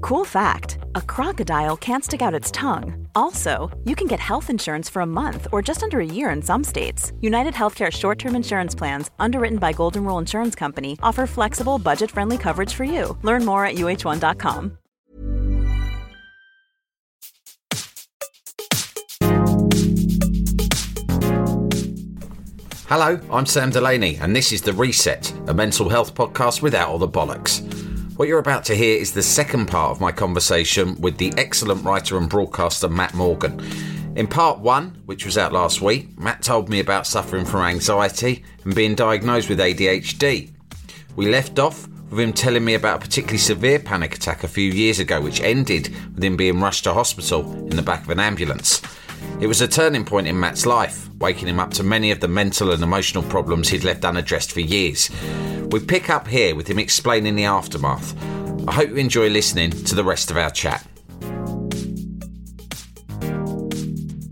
Cool fact a crocodile can't stick out its tongue. Also, you can get health insurance for a month or just under a year in some states. United Healthcare short term insurance plans, underwritten by Golden Rule Insurance Company, offer flexible, budget friendly coverage for you. Learn more at uh1.com. Hello, I'm Sam Delaney, and this is The Reset, a mental health podcast without all the bollocks. What you're about to hear is the second part of my conversation with the excellent writer and broadcaster Matt Morgan. In part one, which was out last week, Matt told me about suffering from anxiety and being diagnosed with ADHD. We left off with him telling me about a particularly severe panic attack a few years ago, which ended with him being rushed to hospital in the back of an ambulance. It was a turning point in Matt's life, waking him up to many of the mental and emotional problems he'd left unaddressed for years. We pick up here with him explaining the aftermath. I hope you enjoy listening to the rest of our chat.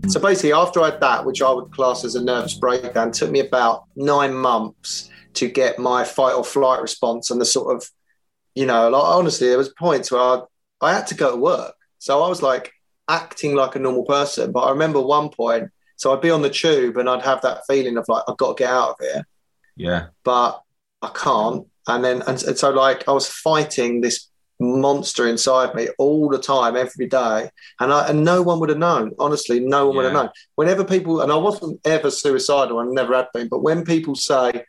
So basically, after I had that, which I would class as a nervous breakdown, took me about nine months to get my fight or flight response and the sort of, you know, like honestly, there was points where I, I had to go to work. So I was like, acting like a normal person. But I remember one point, so I'd be on the tube and I'd have that feeling of like, I've got to get out of here. Yeah. But I can't. And then, and, and so like I was fighting this monster inside me all the time, every day. And I, and no one would have known. Honestly, no one yeah. would have known. Whenever people, and I wasn't ever suicidal, I never had been, but when people say,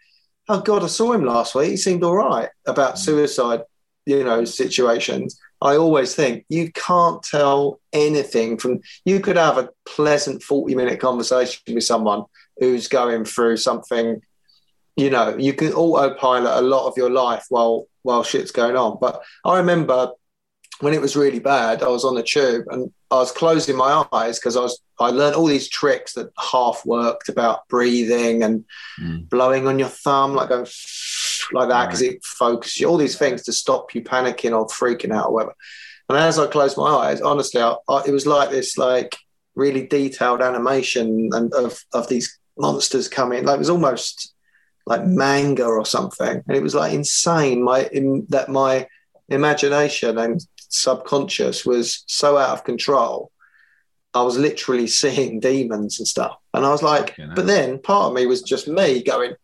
Oh God, I saw him last week, he seemed all right about mm. suicide, you know, situations. I always think you can't tell anything from you could have a pleasant 40 minute conversation with someone who's going through something, you know, you can autopilot a lot of your life while while shit's going on. But I remember when it was really bad, I was on the tube and I was closing my eyes because I was I learned all these tricks that half worked about breathing and mm. blowing on your thumb, like going like that because right. it focuses you, all these things to stop you panicking or freaking out or whatever. And as I closed my eyes, honestly, I, I, it was like this like really detailed animation and of of these monsters coming. Like it was almost like manga or something, and it was like insane. My in, that my imagination and subconscious was so out of control. I was literally seeing demons and stuff. And I was like, but then part of me was just me going,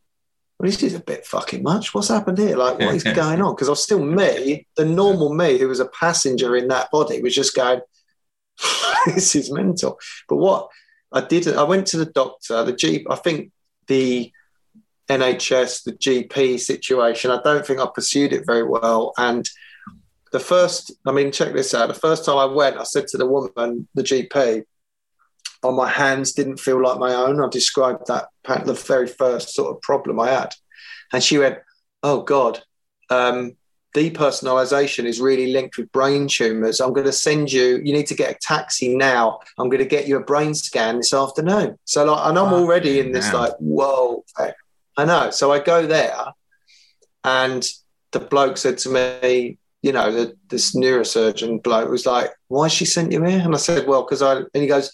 well, this is a bit fucking much. What's happened here? Like, what is going on? Because I was still me, the normal me who was a passenger in that body was just going, this is mental. But what I did, I went to the doctor, the G, I think the NHS, the GP situation, I don't think I pursued it very well. And the first, I mean, check this out. The first time I went, I said to the woman, the GP, my hands didn't feel like my own. I described that the very first sort of problem I had. And she went, Oh God, um, depersonalization is really linked with brain tumors. I'm going to send you, you need to get a taxi now. I'm going to get you a brain scan this afternoon. So, like, and I'm oh, already in this, like, whoa, I know. So I go there, and the bloke said to me, you know, the, this neurosurgeon bloke was like, why she sent you here? And I said, well, because I, and he goes,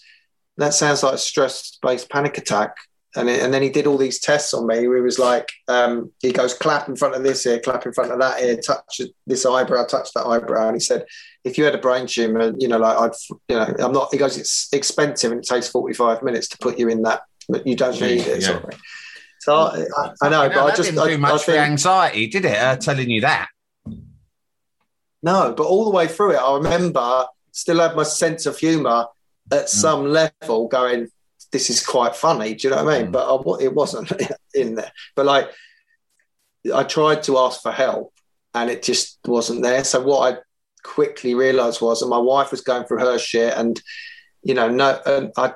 that sounds like a stress based panic attack. And, it, and then he did all these tests on me. He was like, um, he goes, clap in front of this ear, clap in front of that ear, touch this eyebrow, touch that eyebrow. And he said, if you had a brain tumor, you know, like I'd, you know, I'm not, he goes, it's expensive and it takes 45 minutes to put you in that, but you don't need it. Yeah. So I, I, I know, but I just didn't do much I think, for anxiety, did it? Uh, telling you that. No, but all the way through it, I remember still had my sense of humour at mm. some level going, this is quite funny. Do you know what I mean? Mm. But I, it wasn't in there. But like, I tried to ask for help and it just wasn't there. So what I quickly realised was, and my wife was going through her shit, and you know, no, and I.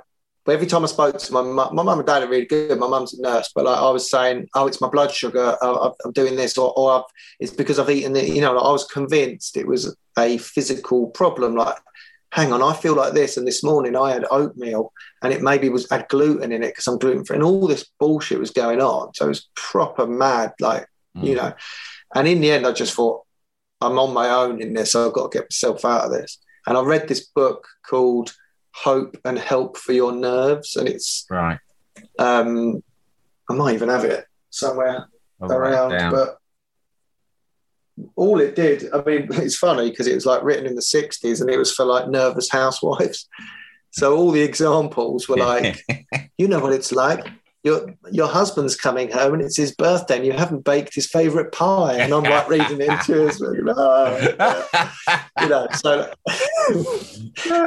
Every time I spoke to my mum, my mum and dad are really good. My mum's a nurse, but like I was saying, oh, it's my blood sugar. I, I'm doing this, or, or it's because I've eaten it. You know, like I was convinced it was a physical problem. Like hang on, I feel like this. And this morning I had oatmeal and it maybe was had gluten in it because I'm gluten free. And all this bullshit was going on. So it was proper mad, like, mm. you know. And in the end, I just thought, I'm on my own in this. So I've got to get myself out of this. And I read this book called Hope and Help for Your Nerves. And it's right. Um, I might even have it somewhere I'll around, but all it did, I mean, it's funny because it was like written in the 60s and it was for like nervous housewives. So all the examples were like, you know what it's like. Your your husband's coming home and it's his birthday and you haven't baked his favorite pie. And i'm like reading into it you know so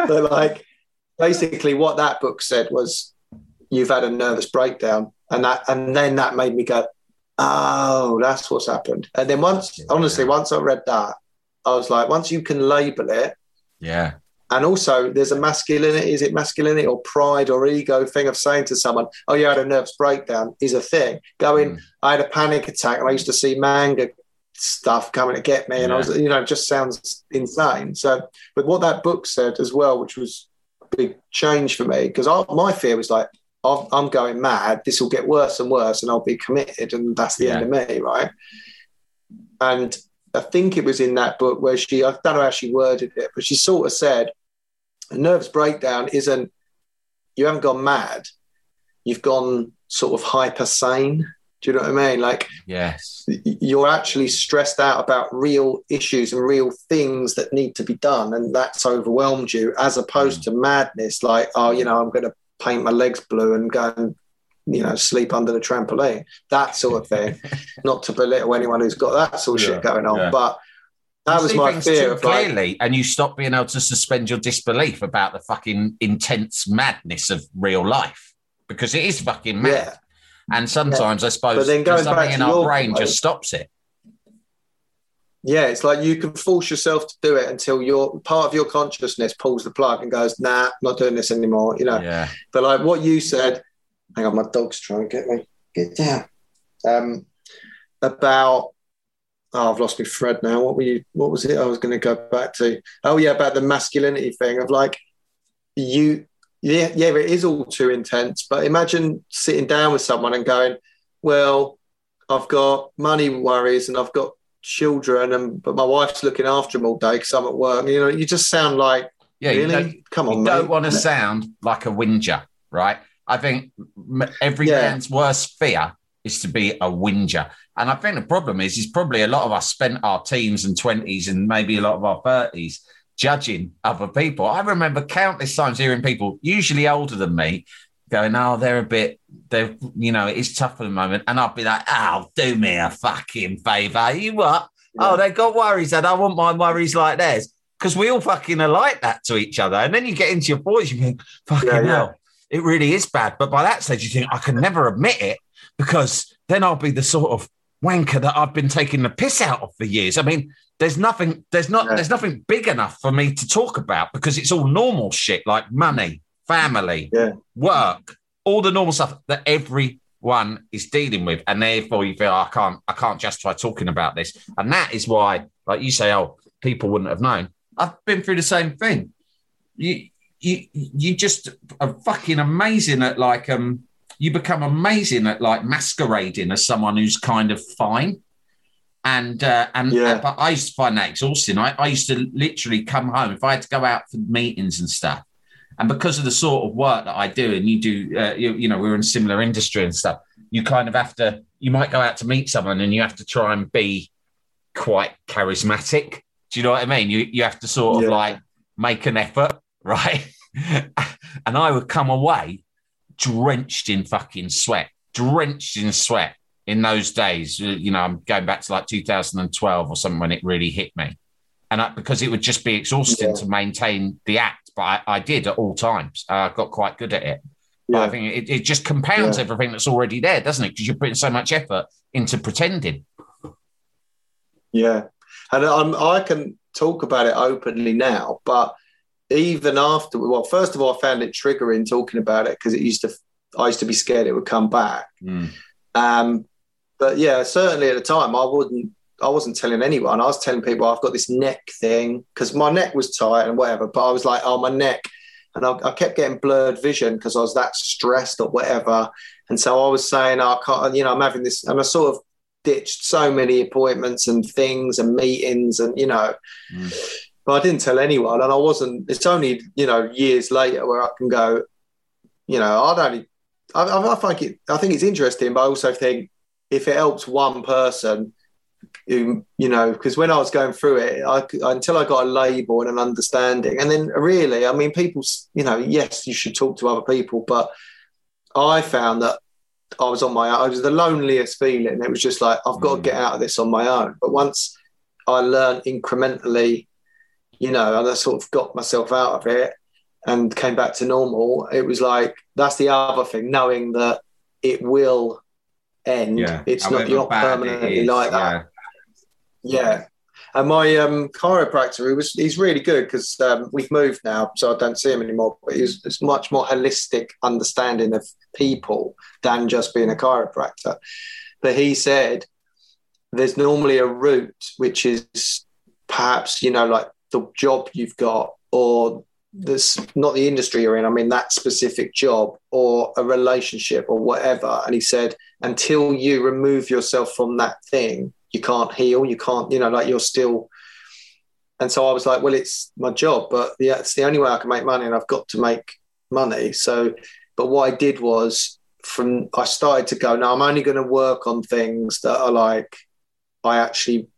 but like basically what that book said was you've had a nervous breakdown. And that and then that made me go oh that's what's happened and then once honestly once i read that i was like once you can label it yeah and also, there's a masculinity, is it masculinity or pride or ego thing of saying to someone, oh, you had a nervous breakdown is a thing. Going, mm. I had a panic attack and I used to see manga stuff coming to get me. And yeah. I was, you know, it just sounds insane. So, but what that book said as well, which was a big change for me, because my fear was like, I'm going mad. This will get worse and worse, and I'll be committed, and that's the yeah. end of me, right? And I think it was in that book where she, I don't know how she worded it, but she sort of said, a nervous breakdown isn't you haven't gone mad you've gone sort of hyper sane do you know what i mean like yes you're actually stressed out about real issues and real things that need to be done and that's overwhelmed you as opposed mm. to madness like oh you know i'm going to paint my legs blue and go and you know sleep under the trampoline that sort of thing not to belittle anyone who's got that sort of yeah, shit going on yeah. but that was my fear. clearly, like, and you stop being able to suspend your disbelief about the fucking intense madness of real life because it is fucking mad. Yeah. And sometimes yeah. I suppose but then going something in our brain point, just stops it. Yeah, it's like you can force yourself to do it until your part of your consciousness pulls the plug and goes, "Nah, not doing this anymore." You know. Yeah. But like what you said, hang on, my dog's trying to get me. Get down. Um, about oh, I've lost my thread now. What were you? What was it? I was going to go back to. Oh yeah, about the masculinity thing of like you. Yeah, yeah, it is all too intense. But imagine sitting down with someone and going, "Well, I've got money worries and I've got children, and but my wife's looking after them all day because I'm at work." You know, you just sound like, yeah, really? Come on, you mate. don't want to sound like a whinger, right? I think every yeah. man's worst fear is to be a whinger. And I think the problem is, is probably a lot of us spent our teens and 20s and maybe a lot of our 30s judging other people. I remember countless times hearing people, usually older than me, going, oh, they're a bit, they're, you know, it's tough at the moment. And I'd be like, oh, do me a fucking favour. You what? Oh, yeah. Oh, they've got worries and I want my worries like theirs. Because we all fucking are like that to each other. And then you get into your 40s, you think, fucking yeah, hell, it really is bad. But by that stage, you think, I can never admit it because then I'll be the sort of wanker that I've been taking the piss out of for years. I mean, there's nothing, there's not, yeah. there's nothing big enough for me to talk about because it's all normal shit like money, family, yeah. work, all the normal stuff that everyone is dealing with, and therefore you feel oh, I can't, I can't justify talking about this, and that is why, like you say, oh, people wouldn't have known. I've been through the same thing. You, you, you just are fucking amazing at like um you become amazing at like masquerading as someone who's kind of fine. And uh, and yeah. but I used to find that exhausting. I, I used to literally come home if I had to go out for meetings and stuff. And because of the sort of work that I do, and you do, uh, you, you know, we're in similar industry and stuff. You kind of have to. You might go out to meet someone, and you have to try and be quite charismatic. Do you know what I mean? You you have to sort of yeah. like make an effort, right? and I would come away drenched in fucking sweat, drenched in sweat in those days. You know, I'm going back to like 2012 or something when it really hit me. And I, because it would just be exhausting yeah. to maintain the act, but I, I did at all times. I got quite good at it. Yeah. I think it, it just compounds yeah. everything that's already there, doesn't it? Because you're putting so much effort into pretending. Yeah. and I'm, I can talk about it openly now, but even after, well, first of all, I found it triggering talking about it because it used to, I used to be scared it would come back. Mm. Um, but yeah, certainly at the time, I wouldn't, I wasn't telling anyone. I was telling people I've got this neck thing because my neck was tight and whatever. But I was like, oh, my neck, and I, I kept getting blurred vision because I was that stressed or whatever. And so I was saying, oh, I can't, you know, I'm having this, and I sort of ditched so many appointments and things and meetings, and you know. Mm. But I didn't tell anyone, and I wasn't. It's only you know years later where I can go. You know, I'd only. I, I think it. I think it's interesting, but I also think if it helps one person, who, you know, because when I was going through it, I, until I got a label and an understanding, and then really, I mean, people, you know, yes, you should talk to other people, but I found that I was on my own. I was the loneliest feeling. It was just like I've got mm. to get out of this on my own. But once I learned incrementally, you know, and I sort of got myself out of it and came back to normal, it was like that's the other thing, knowing that it will end. Yeah. It's However not you're not permanently like that. Yeah. And my um, chiropractor, he was he's really good because um, we've moved now, so I don't see him anymore. But he's it's much more holistic understanding of people than just being a chiropractor. But he said there's normally a route which is perhaps you know like the job you've got or this not the industry you're in i mean that specific job or a relationship or whatever and he said until you remove yourself from that thing you can't heal you can't you know like you're still and so i was like well it's my job but yeah it's the only way i can make money and i've got to make money so but what i did was from i started to go now i'm only going to work on things that are like i actually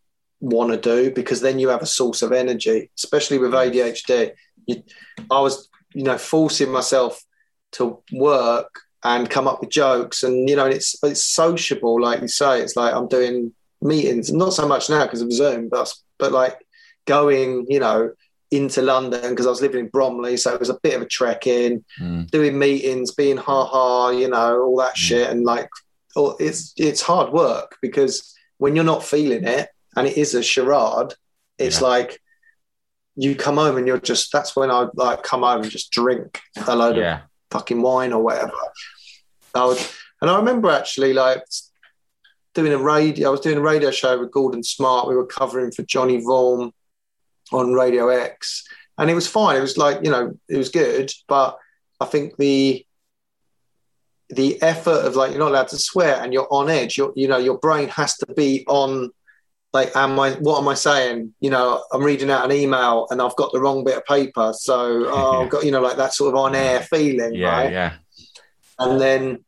want to do because then you have a source of energy especially with adhd you, I was, you know, forcing myself to work and come up with jokes, and you know, it's it's sociable, like you say. It's like I'm doing meetings, not so much now because of Zoom, but but like going, you know, into London because I was living in Bromley, so it was a bit of a trek in, mm. doing meetings, being ha ha, you know, all that mm. shit, and like, oh, it's it's hard work because when you're not feeling it, and it is a charade, it's yeah. like you come home and you're just that's when I like come home and just drink a load yeah. of fucking wine or whatever. I would, and I remember actually like doing a radio. I was doing a radio show with Gordon Smart. We were covering for Johnny Vaughan on Radio X, and it was fine. It was like you know it was good, but I think the the effort of like you're not allowed to swear and you're on edge. Your you know your brain has to be on like am i what am i saying you know i'm reading out an email and i've got the wrong bit of paper so oh, i've got you know like that sort of on air feeling yeah right? yeah and then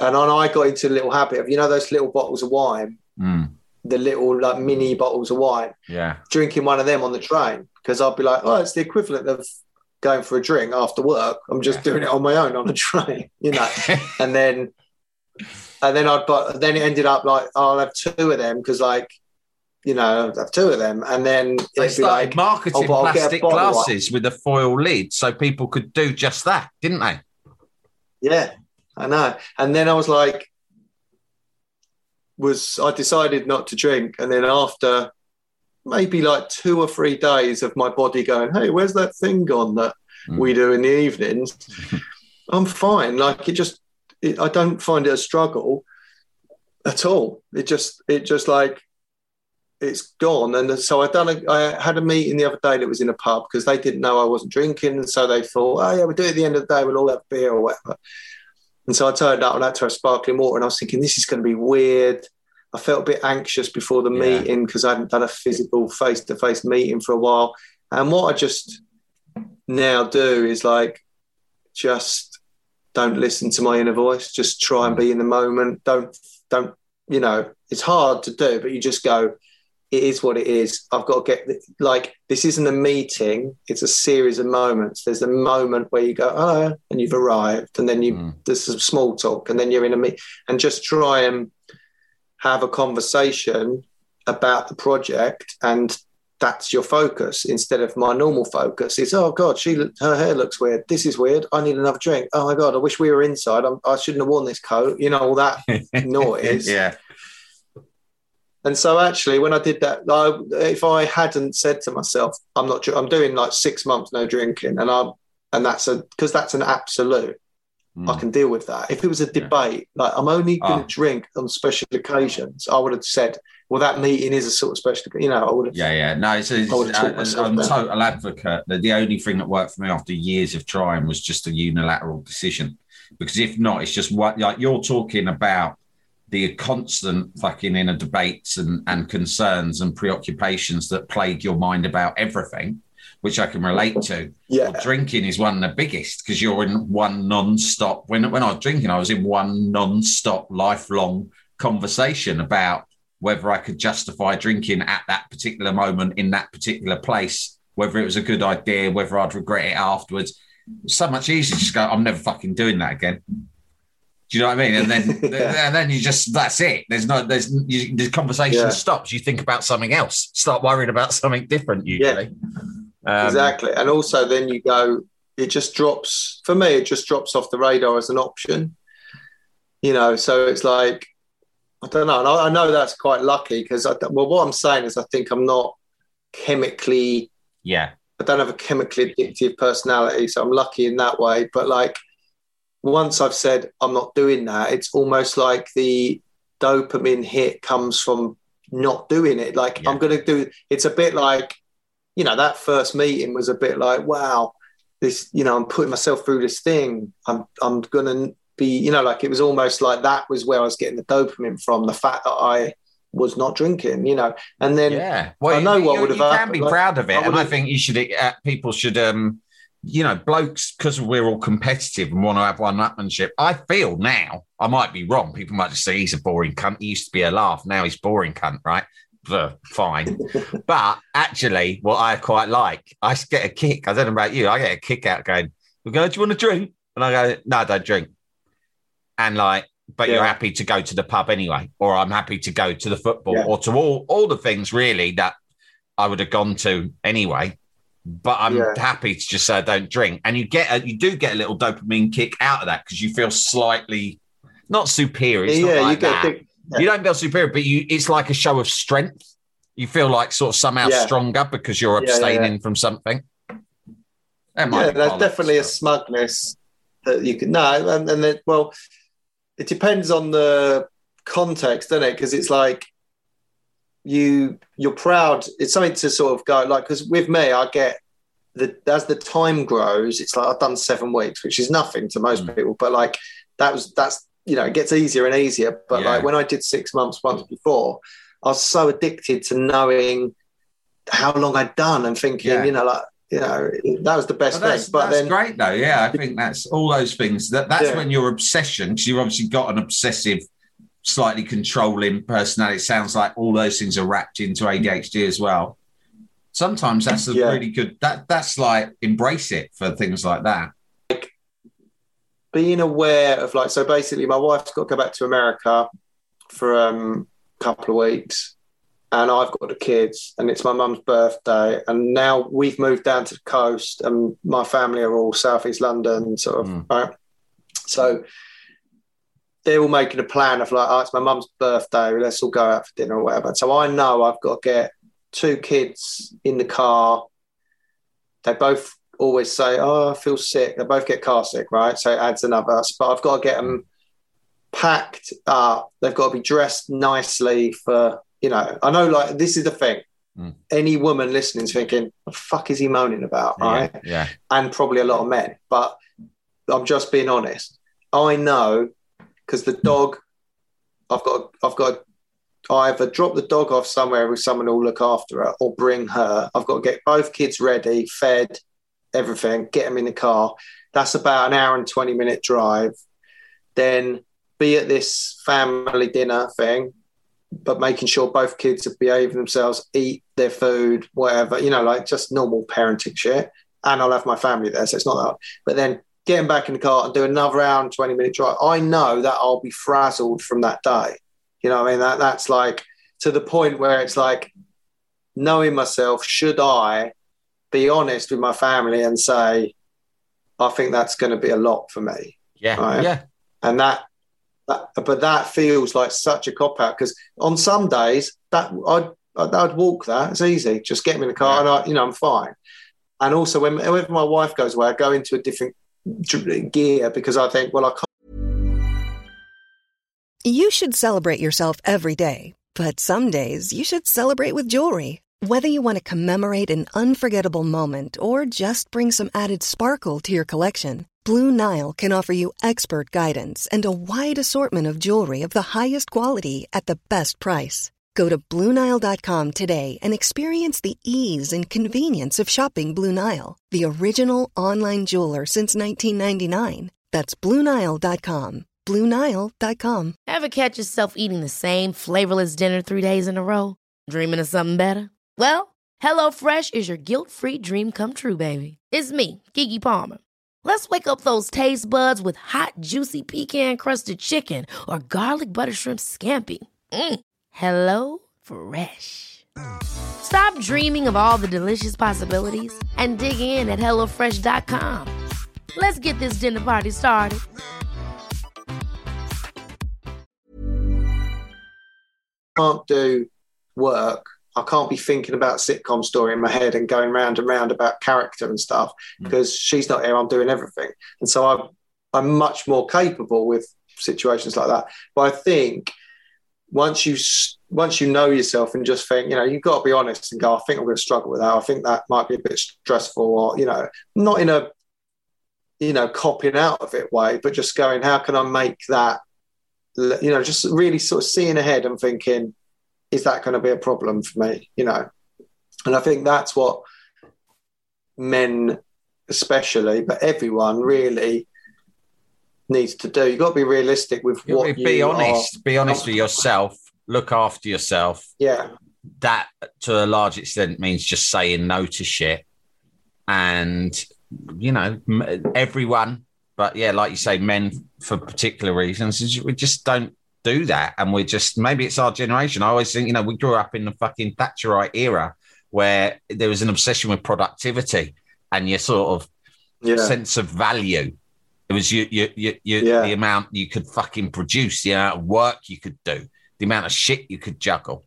and then i got into a little habit of you know those little bottles of wine? Mm. the little like mini bottles of wine? Yeah. Drinking one of them on the train because i'll be like oh it's the equivalent of going for a drink after work. I'm just yeah. doing it on my own on a train you know? And then and then I'd but then it ended up like oh, I'll have two of them because like you know, have two of them, and then they started like, marketing oh, plastic glasses with a foil lid, so people could do just that, didn't they? Yeah, I know. And then I was like, was I decided not to drink, and then after maybe like two or three days of my body going, "Hey, where's that thing gone that mm. we do in the evenings?" I'm fine. Like it just, it, I don't find it a struggle at all. It just, it just like it's gone. And so I done. A, I had a meeting the other day that was in a pub because they didn't know I wasn't drinking, and so they thought, oh yeah, we'll do it at the end of the day. We'll all have beer or whatever. And so I turned up and I had to have sparkling water, and I was thinking this is going to be weird. I felt a bit anxious before the yeah. meeting because I hadn't done a physical face to face meeting for a while. And what I just now do is like just don't listen to my inner voice. Just try and be in the moment. Don't don't you know? It's hard to do, but you just go it is what it is. I've got to get like this isn't a meeting; it's a series of moments. There's a moment where you go, oh, and you've arrived, and then you mm. there's some small talk, and then you're in a meet, and just try and have a conversation about the project, and that's your focus instead of my normal focus. It's oh god, she her hair looks weird. This is weird. I need another drink. Oh my god, I wish we were inside. I'm, I should not have worn this coat. You know all that noise. yeah And so actually, when I did that, I, if I hadn't said to myself, "I'm not, I'm doing like six months no drinking," and I'm, and that's a because that's an absolute. Mm. I can deal with that. If it was a debate, yeah. like I'm only going to drink on special occasions, I would have said, "Well, that meeting is a sort of special." You know, I would have. Yeah, yeah. No, it's, it's, I, am total advocate that the only thing that worked for me after years of trying was just a unilateral decision, because if not, it's just what like you're talking about the constant fucking inner debates and, and concerns and preoccupations that plague your mind about everything, which I can relate to. Yeah. Well, drinking is one of the biggest because you're in one non-stop. When when I was drinking, I was in one non-stop, lifelong conversation about whether I could justify drinking at that particular moment in that particular place, whether it was a good idea, whether I'd regret it afterwards. so much easier to just go, I'm never fucking doing that again. Do you know what I mean? And then yeah. and then you just that's it. There's no there's you, the conversation yeah. stops. You think about something else. Start worrying about something different. Usually, yeah. um, exactly. And also then you go. It just drops for me. It just drops off the radar as an option. You know, so it's like I don't know. And I, I know that's quite lucky because well, what I'm saying is I think I'm not chemically. Yeah. I don't have a chemically addictive personality, so I'm lucky in that way. But like once I've said I'm not doing that, it's almost like the dopamine hit comes from not doing it. Like yeah. I'm going to do. It's a bit like, you know, that first meeting was a bit like, wow, this. You know, I'm putting myself through this thing. I'm I'm going to be. You know, like it was almost like that was where I was getting the dopamine from. The fact that I was not drinking, you know, and then yeah, well, I know you, what would have you happened. Can be proud of it, I and I think you should. Uh, people should um you know, blokes, because we're all competitive and want to have one upmanship, I feel now, I might be wrong. People might just say he's a boring cunt. He used to be a laugh. Now he's boring cunt, right? fine. but actually, what I quite like, I get a kick. I don't know about you. I get a kick out going, we go, do you want a drink? And I go, no, I don't drink. And like, but yeah. you're happy to go to the pub anyway, or I'm happy to go to the football yeah. or to all, all the things really that I would have gone to anyway but I'm yeah. happy to just say I don't drink. And you get a, you do get a little dopamine kick out of that because you feel slightly not superior. yeah, like you that. Big, yeah. You don't feel superior, but you it's like a show of strength. You feel like sort of somehow stronger because you're abstaining from something. Yeah, there's definitely a smugness that you can no, and, and then well, it depends on the context, doesn't it? Because it's like you you're proud. It's something to sort of go like because with me, I get the as the time grows, it's like I've done seven weeks, which is nothing to most mm. people, but like that was that's you know it gets easier and easier. But yeah. like when I did six months once before, I was so addicted to knowing how long I'd done and thinking, yeah. you know, like you know, that was the best well, thing. But that's then, great though. Yeah, I think that's all those things. That that's yeah. when your obsession, because you've obviously got an obsessive slightly controlling personality. It sounds like all those things are wrapped into ADHD as well. Sometimes that's a yeah. really good. That that's like embrace it for things like that. Like being aware of like so basically, my wife's got to go back to America for um, a couple of weeks, and I've got the kids, and it's my mum's birthday, and now we've moved down to the coast, and my family are all southeast London, sort of mm. right. So they're all making a plan of like, oh, it's my mum's birthday, let's all go out for dinner or whatever. So I know I've got to get two kids in the car. They both always say, "Oh, I feel sick." They both get car sick, right? So it adds another. But I've got to get them packed up. They've got to be dressed nicely for you know. I know, like this is the thing. Mm. Any woman listening is thinking, "What the fuck is he moaning about?" Yeah, right? Yeah. And probably a lot of men, but I'm just being honest. I know because the dog, I've got, I've got to either drop the dog off somewhere with someone who'll look after her or bring her. I've got to get both kids ready, fed, everything, get them in the car. That's about an hour and 20 minute drive. Then be at this family dinner thing, but making sure both kids are behaving themselves, eat their food, whatever, you know, like just normal parenting shit. And I'll have my family there. So it's not that. But then getting back in the car and do another round, 20 minute drive, I know that I'll be frazzled from that day. You know, I mean, that that's like to the point where it's like knowing myself, should I be honest with my family and say, I think that's going to be a lot for me. Yeah. Right? Yeah. And that, but that feels like such a cop out because on some days that I'd I'd walk that. It's easy. Just get me in the car, yeah. and I, you know, I'm fine. And also, when whenever my wife goes away, I go into a different gear because I think, well, I can't. You should celebrate yourself every day, but some days you should celebrate with jewelry. Whether you want to commemorate an unforgettable moment or just bring some added sparkle to your collection, Blue Nile can offer you expert guidance and a wide assortment of jewelry of the highest quality at the best price. Go to BlueNile.com today and experience the ease and convenience of shopping Blue Nile, the original online jeweler since 1999. That's BlueNile.com. BlueNile.com. Ever catch yourself eating the same flavorless dinner three days in a row? Dreaming of something better? Well, HelloFresh is your guilt free dream come true, baby. It's me, Keke Palmer. Let's wake up those taste buds with hot, juicy pecan crusted chicken or garlic butter shrimp scampi. Mm. Hello Fresh. Stop dreaming of all the delicious possibilities and dig in at HelloFresh.com. Let's get this dinner party started. Can't do work. I can't be thinking about sitcom story in my head and going round and round about character and stuff mm. because she's not here. I'm doing everything, and so I'm I'm much more capable with situations like that. But I think once you once you know yourself and just think, you know, you've got to be honest and go, I think I'm going to struggle with that. I think that might be a bit stressful, or you know, not in a you know copying out of it way, but just going, how can I make that, you know, just really sort of seeing ahead and thinking, is that going to be a problem for me, you know? And I think that's what men, especially, but everyone really needs to do. You've got to be realistic with what be, be honest. Are. Be honest with yourself. Look after yourself. Yeah. That to a large extent means just saying no to shit. And you know, everyone, but yeah, like you say, men for particular reasons, we just don't do that. And we're just maybe it's our generation. I always think, you know, we grew up in the fucking Thatcherite era where there was an obsession with productivity and your sort of yeah. sense of value it was you, you, you, you yeah. the amount you could fucking produce, the amount of work you could do, the amount of shit you could juggle.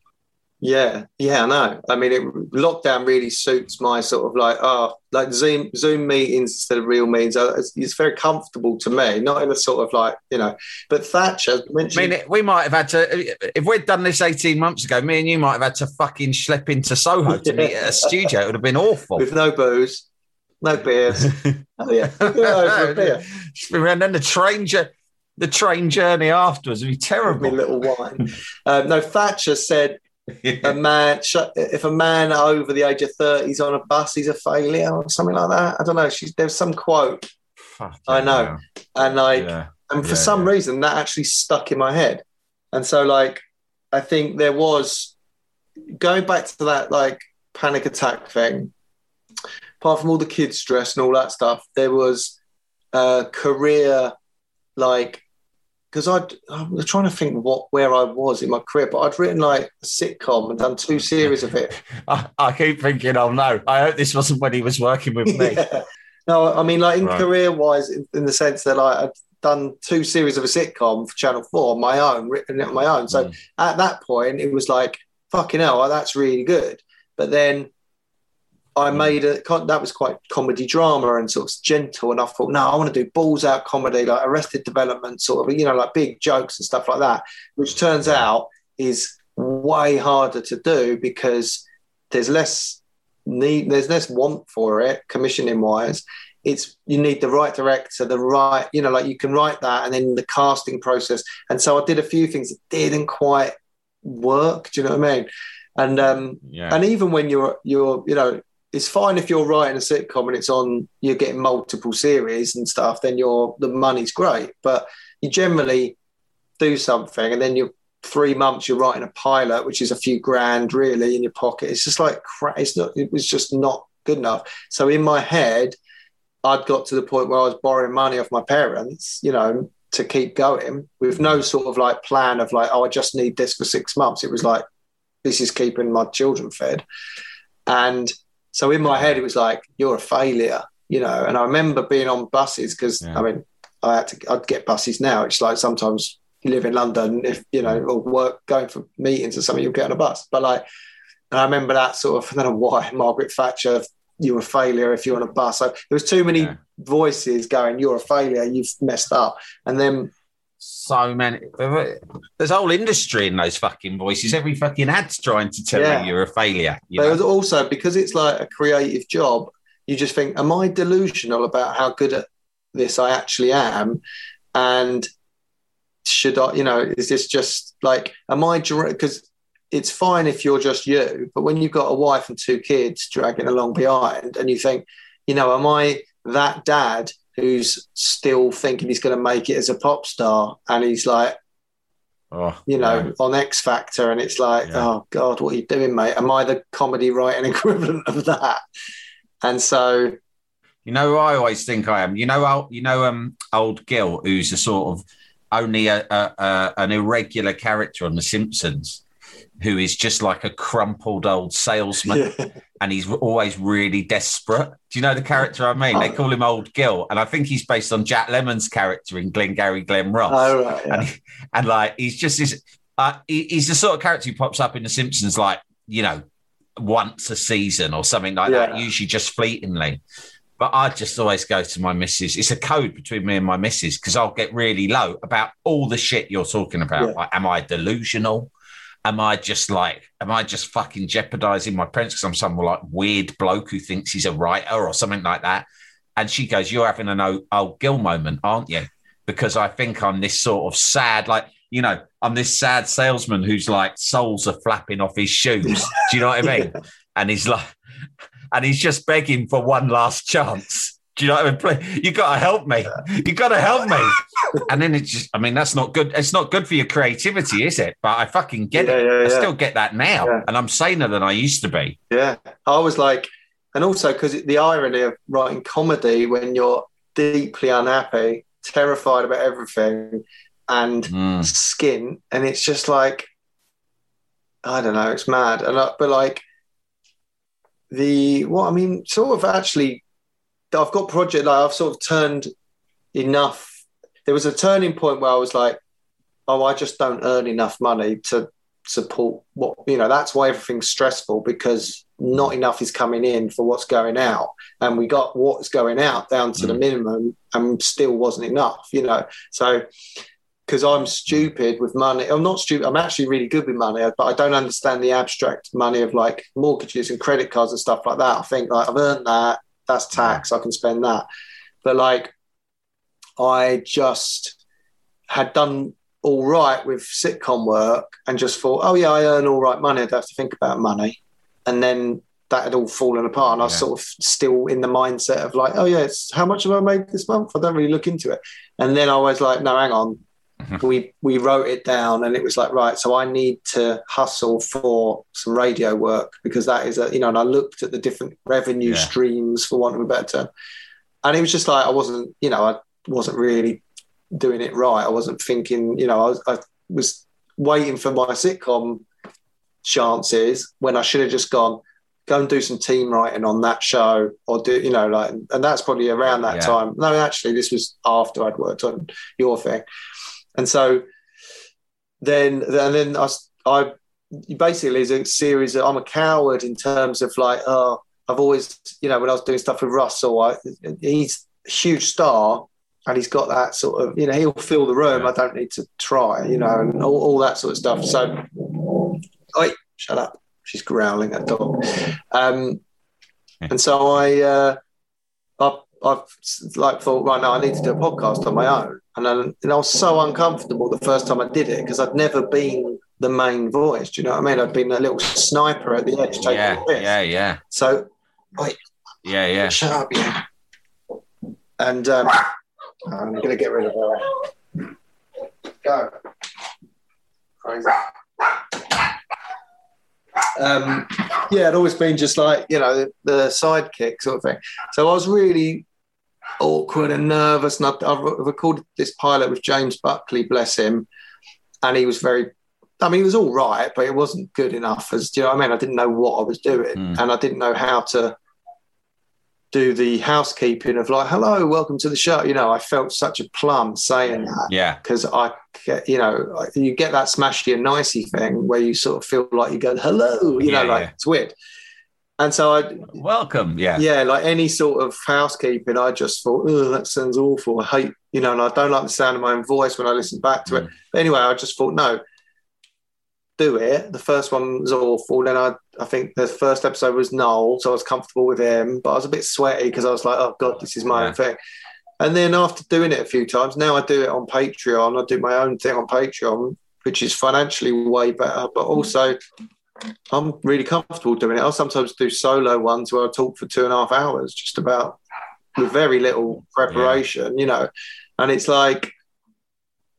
Yeah, yeah, I know. I mean, it, lockdown really suits my sort of like, oh, like Zoom Zoom meetings instead of real meetings. Uh, it's, it's, very comfortable to me, not in a sort of like, you know. But Thatcher, I mean, we might have had to, if we'd done this 18 months ago, me and you might have had to fucking slip into Soho to yeah. meet at a studio. It would have been awful. With no booze. No beers. oh yeah, over beer. And then the train, the train journey afterwards would be terrible. Little wine. uh, no, Thatcher said a man if a man over the age of 30 is on a bus he's a failure or something like that i don't know she's there's some quote Fuck i know yeah. and like yeah. and for yeah, some reason that actually stuck in my head and so like i think there was going back to that like panic attack thing apart from all the kids stress and all that stuff, there was a career like because I'd I was trying to think what where I was in my career, but I'd written like a sitcom and done two series of it. I, I, keep thinking, oh no, I hope this wasn't when he was working with me. yeah. No, I mean like in right. career wise, in, in, the sense that like, I'd done two series of a sitcom for Channel Four, on my own, written it on my own. So mm. at that point, it was like fucking hell, that's really good. But then I hmm. made a that was quite comedy drama and sort of gentle. And I thought, no, I want to do balls out comedy, like Arrested Development, sort of, you know, like big jokes and stuff like that. Which turns out is way harder to do because there's less need, there's less want for it, commissioning wise. It's you need the right director, the right, you know, like you can write that, and then the casting process. And so I did a few things that didn't quite work. Do you know what I mean? And um, yeah. and even when you're you're you know it's fine if you're writing a sitcom and it's on you're getting multiple series and stuff then you're the money's great. But you generally do something and then you're three months you're writing a pilot which is a few grand really in your pocket. It's just like it's not it was just not good enough. So in my head i'd got to the point where i was borrowing money off my parents you know to keep going with no sort of like plan of like oh i just need this for six months. It was like this is keeping my children fed. And so in my head, it was like, you're a failure, you know. And I remember being on buses because, yeah. I mean, I had to, I'd get buses now. It's like sometimes you live in London, if you know, or work going for meetings or something, you'll get on a bus. But like, and I remember that sort of. I don't know why Margaret Thatcher. You're a failure if you're on a bus. So there was too many Yeah. voices going, "You're a failure. You've messed up." And then So many. There's a whole industry in those fucking voices. Every fucking ad's trying to tell Yeah. you you're a failure. You But it know? was also because it's like a creative job, you just think, am I delusional about how good at this I actually am? And should I, you know, is this just like, am I, because it's fine if you're just you, but when you've got a wife and two kids dragging along behind and you think, you know, am I that dad who's still thinking he's going to make it as a pop star and he's like, Oh, you know, yeah. on X Factor, and it's like, Yeah. oh God, what are you doing, mate? Am I the comedy writing equivalent of that? And so, You know who I always think I am? You know, old, you know, um, old Gil, who's a sort of only a, a, a an irregular character on The Simpsons, who is just like a crumpled old salesman, yeah, and he's always really desperate. Do you know the character I mean? They Oh. call him Old Gil, and I think he's based on Jack Lemmon's character in Glengarry Glen Ross. oh, right, yeah. and, he- and like he's just this uh, he- he's the sort of character who pops up in the simpsons like you know once a season or something like that usually just fleetingly but i just always go to my missus it's a code between me and my missus because i'll get really low about all the shit you're talking about Yeah. like am i delusional am i just like am i just fucking jeopardizing my parents because i'm some like weird bloke who thinks he's a writer or something like that and she goes you're having an old, old Gil moment aren't you because I think I'm this sort of sad, like, you know, I'm this sad salesman who's like soles are flapping off his shoes. Do you know what I mean? And he's like, and he's just begging for one last chance. Do you know what I mean? Please, You got to help me. You got to help me. And then it's just, I mean, that's not good. It's not good for your creativity, is it? But I fucking get Yeah, it. yeah, I yeah. still get that now. Yeah. And I'm saner than I used to be. yeah. I was like, and also because the irony of writing comedy when you're deeply unhappy, terrified about everything, and Mm. skin, and it's just like, I don't know, it's mad. And I, but like the what I mean, sort of actually, I've got project like I've sort of turned enough. There was a turning point where I was like, oh, I just don't earn enough money to support what you know. That's why everything's stressful because not enough is coming in for what's going out, and we got what's going out down to the Mm. minimum, and still wasn't enough. You know, so because I'm stupid with money. I'm not stupid. I'm actually really good with money, but I don't understand the abstract money of like mortgages and credit cards and stuff like that. I think like I've earned that. That's tax. I can spend that. But like, I just had done all right with sitcom work and just thought, oh yeah, I earn all right money. I don't have to think about money. And then that had all fallen apart. And I was sort of still in the mindset of like, oh yeah, it's how much have I made this month? I don't really look into it. And then I was like, no, hang on. Mm-hmm. we we wrote it down and it was like, right, so I need to hustle for some radio work because that is a you know, and I looked at the different revenue Yeah. streams for want of a better term. And it was just like I wasn't, you know, I wasn't really doing it right. I wasn't thinking, you know, I was, I was waiting for my sitcom chances when I should have just gone, go and do some team writing on that show or do, you know, like, and that's probably around that Yeah. time. No, actually, this was after I'd worked on your thing. And so then, and then I, I basically is a series of, I'm a coward in terms of like, oh, I've always, you know, when I was doing stuff with Russell, I, he's a huge star and he's got that sort of, you know, he'll fill the room. I don't need to try, you know, and all, all that sort of stuff. So, oi, shut up. She's growling at dog. Um, and so I, uh, I, I've like thought, right now I need to do a podcast on my own. And, then, and I was so uncomfortable the first time I did it because I'd never been the main voice. Do you know what I mean? I'd been a little sniper at the edge taking Yeah, the piss. yeah, yeah, So, yeah, yeah. shut up, yeah. And um, I'm going to get rid of her. Go. Crazy. Um, yeah, it'd always been just like, you know, the, the sidekick sort of thing. So I was really awkward and nervous. And I, I recorded this pilot with James Buckley, bless him. And he was very, I mean, he was all right, but it wasn't good enough. As do you know what I mean? I didn't know what I was doing Mm. and I didn't know how to do the housekeeping of like, hello, welcome to the show. You know, I felt such a plum saying that. Yeah. Because I, you know, you get that Smashie and Nicey thing where you sort of feel like you go, hello, you Yeah, know, like yeah. it's weird. And so I, Welcome. Yeah. yeah, like any sort of housekeeping, I just thought, oh, that sounds awful. I hate, you know, and I don't like the sound of my own voice when I listen back to it. Mm. But anyway, I just thought, no, do it. The first one was awful. Then I, I think the first episode was Noel, so I was comfortable with him, but I was a bit sweaty because I was like, oh God, this is my Yeah. own thing. And then after doing it a few times, now I do it on Patreon. I do my own thing on Patreon, which is financially way better, but mm. also I'm really comfortable doing it. I'll sometimes do solo ones where I talk for two and a half hours just about with very little preparation, you know. And it's like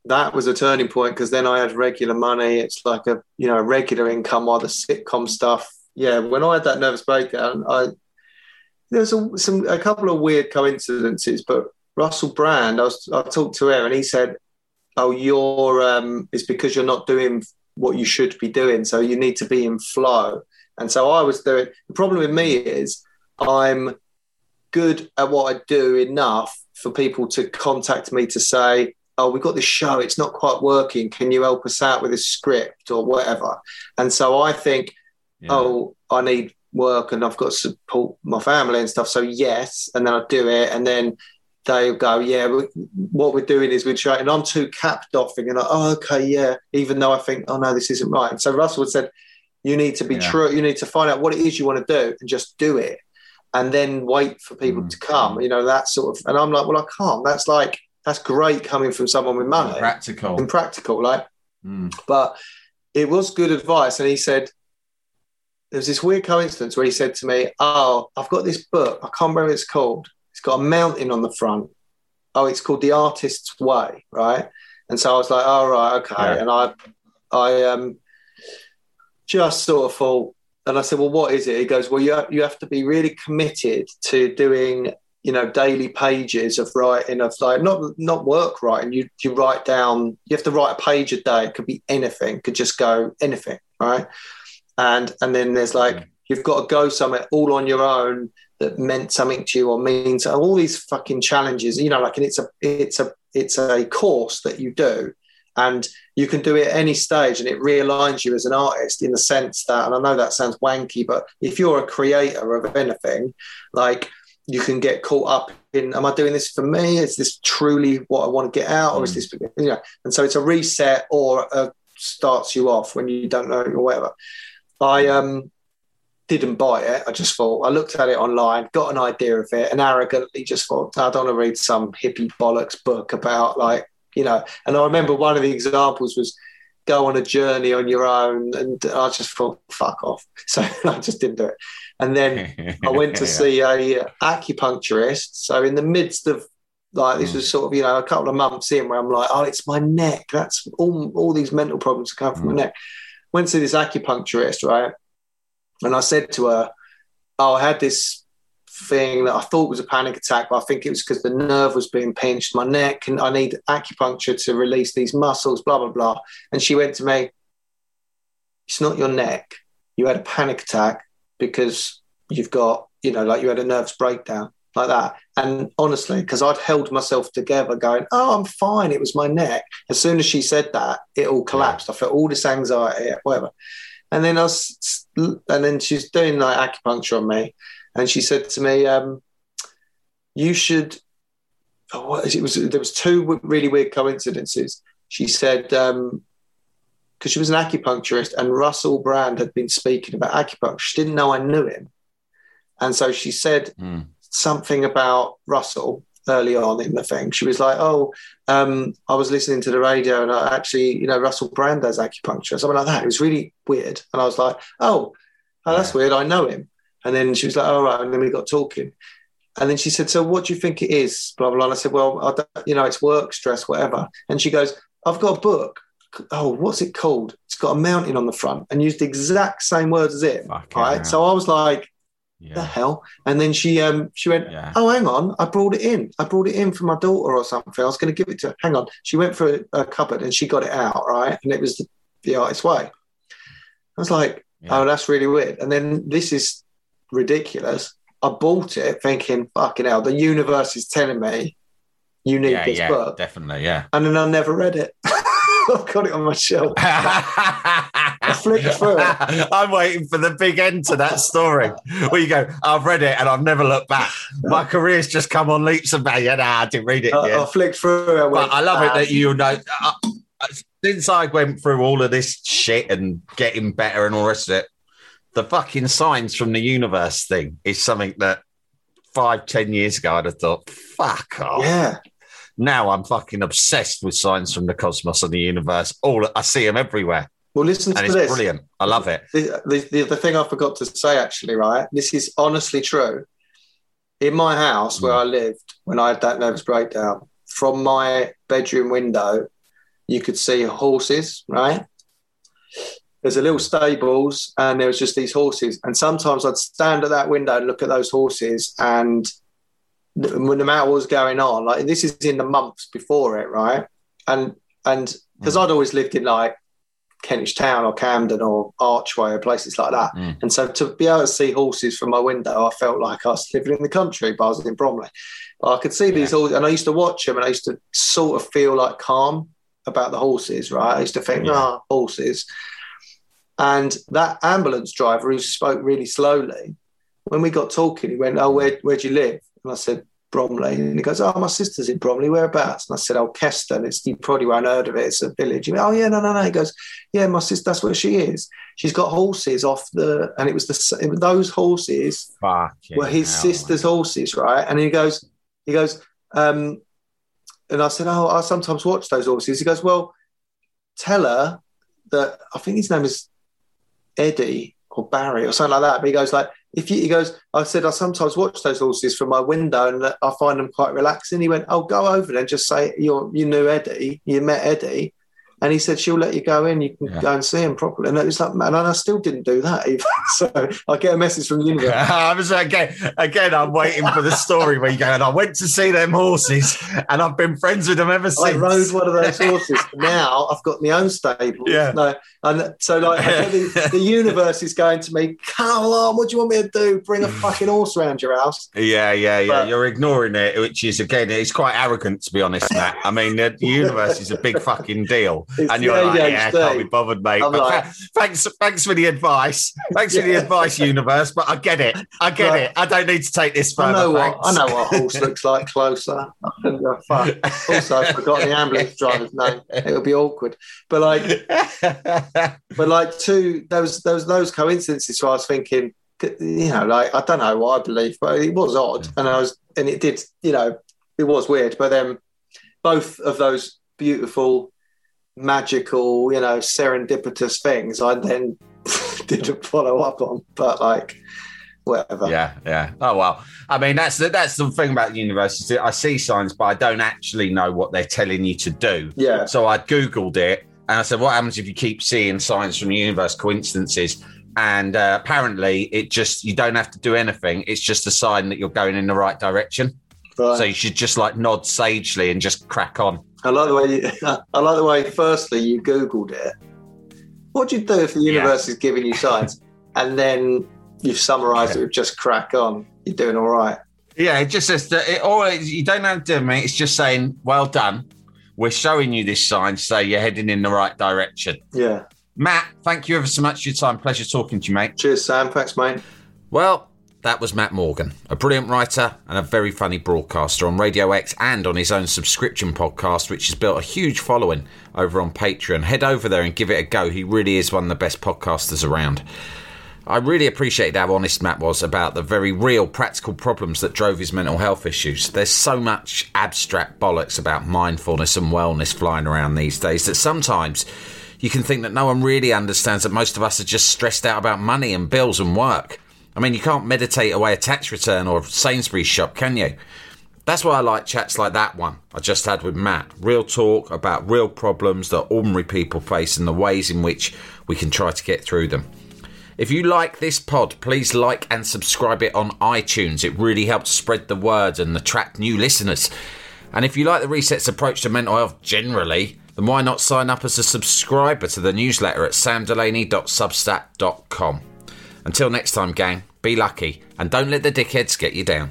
that was a turning point because then I had regular money. It's like a you know a regular income while the sitcom stuff. Yeah, when I had that nervous breakdown, I there's a, some a couple of weird coincidences, but Russell Brand, I was I talked to him and he said, "Oh, you're um, it's because you're not doing what you should be doing, so you need to be in flow." And so I was doing. The problem with me is I'm good at what I do enough for people to contact me to say, "Oh, we've got this show; it's not quite working. Can you help us out with a script or whatever?" And so I think Yeah. oh, I need work and I've got to support my family and stuff. So yes, and then I do it, and then they go, yeah, we, what we're doing is we're trying, and I'm too cap doffing, and I, oh, okay, yeah, even though I think, oh no, this isn't right. And so Russell said, you need to be Yeah. true, you need to find out what it is you want to do and just do it, and then wait for people Mm. to come. You know that sort of, and I'm like, well, I can't. That's like that's great coming from someone with money Practical. and practical, like Mm. but it was good advice. And he said, there was this weird coincidence where he said to me, Oh, I've got this book. I can't remember what it's called. Got a mountain on the front. Oh, it's called The Artist's Way, right? And so I was like, Oh, right, okay. Yeah. And I, I um, just sort of thought, and I said, Well, what is it? He goes, Well, you have, you have to be really committed to doing, you know, daily pages of writing of like not not work writing. You you write down. You have to write a page a day. It could be anything. Could just go anything, right? And and then there's like you've got to go somewhere all on your own that meant something to you or means all these fucking challenges. You know, like and it's a it's a it's a course that you do. And you can do it at any stage, and it realigns you as an artist in the sense that, and I know that sounds wanky, but if you're a creator of anything, like you can get caught up in am i doing this for me is this truly what i want to get out or is this you know and so it's a reset or a starts you off when you don't know or whatever i um didn't buy it i just thought i looked at it online got an idea of it and arrogantly just thought i don't want to read some hippie bollocks book about like you know and i remember one of the examples was go on a journey on your own and i just thought fuck off so i just didn't do it and then I went to Yeah. see a acupuncturist. So in the midst of like this was mm. sort of you know a couple of months in where I'm like, oh, it's my neck. That's all. All these mental problems come from my mm. neck. Went to this acupuncturist, right? And I said to her, oh, I had this thing that I thought was a panic attack, but I think it was because the nerve was being pinched, my neck, and I need acupuncture to release these muscles, blah blah blah. And she went to me, it's not your neck. You had a panic attack because you've got, you know, like you had a nervous breakdown like that. And honestly, because I'd held myself together going, oh, I'm fine. It was my neck. As soon as she said that, it all collapsed. I felt all this anxiety, whatever. And then I was, and then she's doing like acupuncture on me. And she said to me, um, you should, oh, what is it? it was, there was two really weird coincidences. She said, um, because she was an acupuncturist and Russell Brand had been speaking about acupuncture. She didn't know I knew him. And so she said Mm. something about Russell early on in the thing. She was like, Oh, um, I was listening to the radio and I actually, you know, Russell Brand does acupuncture, something like that. It was really weird. And I was like, Oh, oh that's weird. I know him. And then she was like, All right. And then we got talking. And then she said, So what do you think it is? Blah, blah, blah. And I said, Well, I don't, you know, it's work stress, whatever. And she goes, I've got a book. Oh, what's it called? It's got a mountain on the front and used the exact same words as it. Fucking right. hell. So I was like, the hell? And then she um she went, Yeah. Oh, hang on, I brought it in. I brought it in for my daughter or something. I was going to give it to her. Hang on. She went for a, a cupboard and she got it out, right? And it was the, the artist's way. I was like, Yeah. Oh, that's really weird. And then this is ridiculous. I bought it thinking, fucking hell, the universe is telling me you need yeah, this yeah, book. definitely, yeah. And then I never read it. I've got it on my shelf. I flicked through it. I'm waiting for the big end to that story where you go, I've read it and I've never looked back. My career's just come on leaps and bounds. Yeah, nah, I didn't read it I, yet. I flicked through it. and went, But I love it "Ah, that you know. Uh, since I went through all of this shit and getting better and all the rest of it, the fucking signs from the universe thing is something that five, ten years ago I'd have thought, fuck off. Yeah. Now I'm fucking obsessed with signs from the cosmos and the universe. All I see them everywhere, Well, listen and to it's this. brilliant. I love it. the, the, the, the thing I forgot to say, actually, right? This is honestly true. In my house where Mm. I lived when I had that nervous breakdown, from my bedroom window, you could see horses, right? There's a little stables, and there was just these horses. And sometimes I'd stand at that window and look at those horses, and no matter what was going on, like this is in the months before it, right? And and because I'd always lived in like Kentish Town or Camden or Archway or places like that. Mm. And so to be able to see horses from my window, I felt like I was living in the country, but I was in Bromley. But I could see these horses, and I used to watch them, and I used to sort of feel like calm about the horses, right? I used to think, Yeah. ah, horses. And that ambulance driver who spoke really slowly, when we got talking, he went, Oh, where, where'd you live? And I said, Bromley. And he goes, Oh, my sister's in Bromley. Whereabouts? And I said, Oh, Keston. It's, you probably won't heard of it. It's a village. He went, Oh, yeah, no, no, no. He goes, Yeah, my sister, that's where she is. She's got horses off the, and it was the, it was those horses Fucking were his hell, sister's horses, right? And he goes, he goes, um, and I said, oh, I sometimes watch those horses. He goes, well, tell her that I think his name is Eddie or Barry or something like that. But he goes like, if you, he goes, I said, I sometimes watch those horses from my window and I find them quite relaxing. He went, oh, go over there and just say you you knew Eddie, you met Eddie. And he said, she'll let you go in, you can Yeah. go and see him properly. And it was like, man, and I still didn't do that either. so I get a message from the universe. I was again, again. I'm waiting for the story where you go. And I went to see them horses, and I've been friends with them ever since. I rode one of those horses. now I've got my own stable. Yeah. No, and so like the, the universe is going to me. Come on, what do you want me to do? Bring a fucking horse around your house? Yeah, yeah, yeah. But- You're ignoring it, which is again, it's quite arrogant to be honest, Matt. I mean, the universe is a big fucking deal, It's and you're like, yeah, I can't be bothered, mate. I'm like- thanks, thanks for the advice. Thanks for the advice, universe. But I get it. I get But- it. I don't need to take this I know what. I know what a horse looks like closer. I couldn't go fuck. Also, I've forgotten the ambulance driver's name. It would be awkward. But like, but like two those those those coincidences. So I was thinking, you know, like I don't know what I believe, but it was odd, mm. and I was, and it did, you know, it was weird. But then both of those beautiful, magical, you know, serendipitous things, I then didn't follow up on. But like, whatever. Yeah, yeah. Oh well. I mean, that's the that's the thing about the universe. is I see signs, but I don't actually know what they're telling you to do. Yeah. So I googled it, and I said, "What happens if you keep seeing signs from the universe, coincidences?" And uh, apparently, it just you don't have to do anything. It's just a sign that you're going in the right direction. Right. So you should just like nod sagely and just crack on. I like the way you, I like the way. Firstly, you googled it. What do you do if the Yeah. universe is giving you signs, and then you've summarised it with just crack on? You're doing all right. Yeah, it just says that it all you don't have to do mate. It's just saying, "Well done." We're showing you this sign, so you're heading in the right direction. Yeah. Matt, thank you ever so much for your time. Pleasure talking to you, mate. Cheers, Sam. Thanks, mate. Well, that was Matt Morgan, a brilliant writer and a very funny broadcaster on Radio X and on his own subscription podcast, which has built a huge following over on Patreon. Head over there and give it a go. He really is one of the best podcasters around. I really appreciated how honest Matt was about the very real practical problems that drove his mental health issues. There's so much abstract bollocks about mindfulness and wellness flying around these days that sometimes you can think that no one really understands that most of us are just stressed out about money and bills and work. I mean, you can't meditate away a tax return or a Sainsbury's shop, can you? That's why I like chats like that one I just had with Matt. Real talk about real problems that ordinary people face and the ways in which we can try to get through them. If you like this pod, please like and subscribe it on iTunes. It really helps spread the word and attract new listeners. And if you like the Reset's approach to mental health generally, then why not sign up as a subscriber to the newsletter at samdelaney.substack.com? Until next time, gang, be lucky and don't let the dickheads get you down.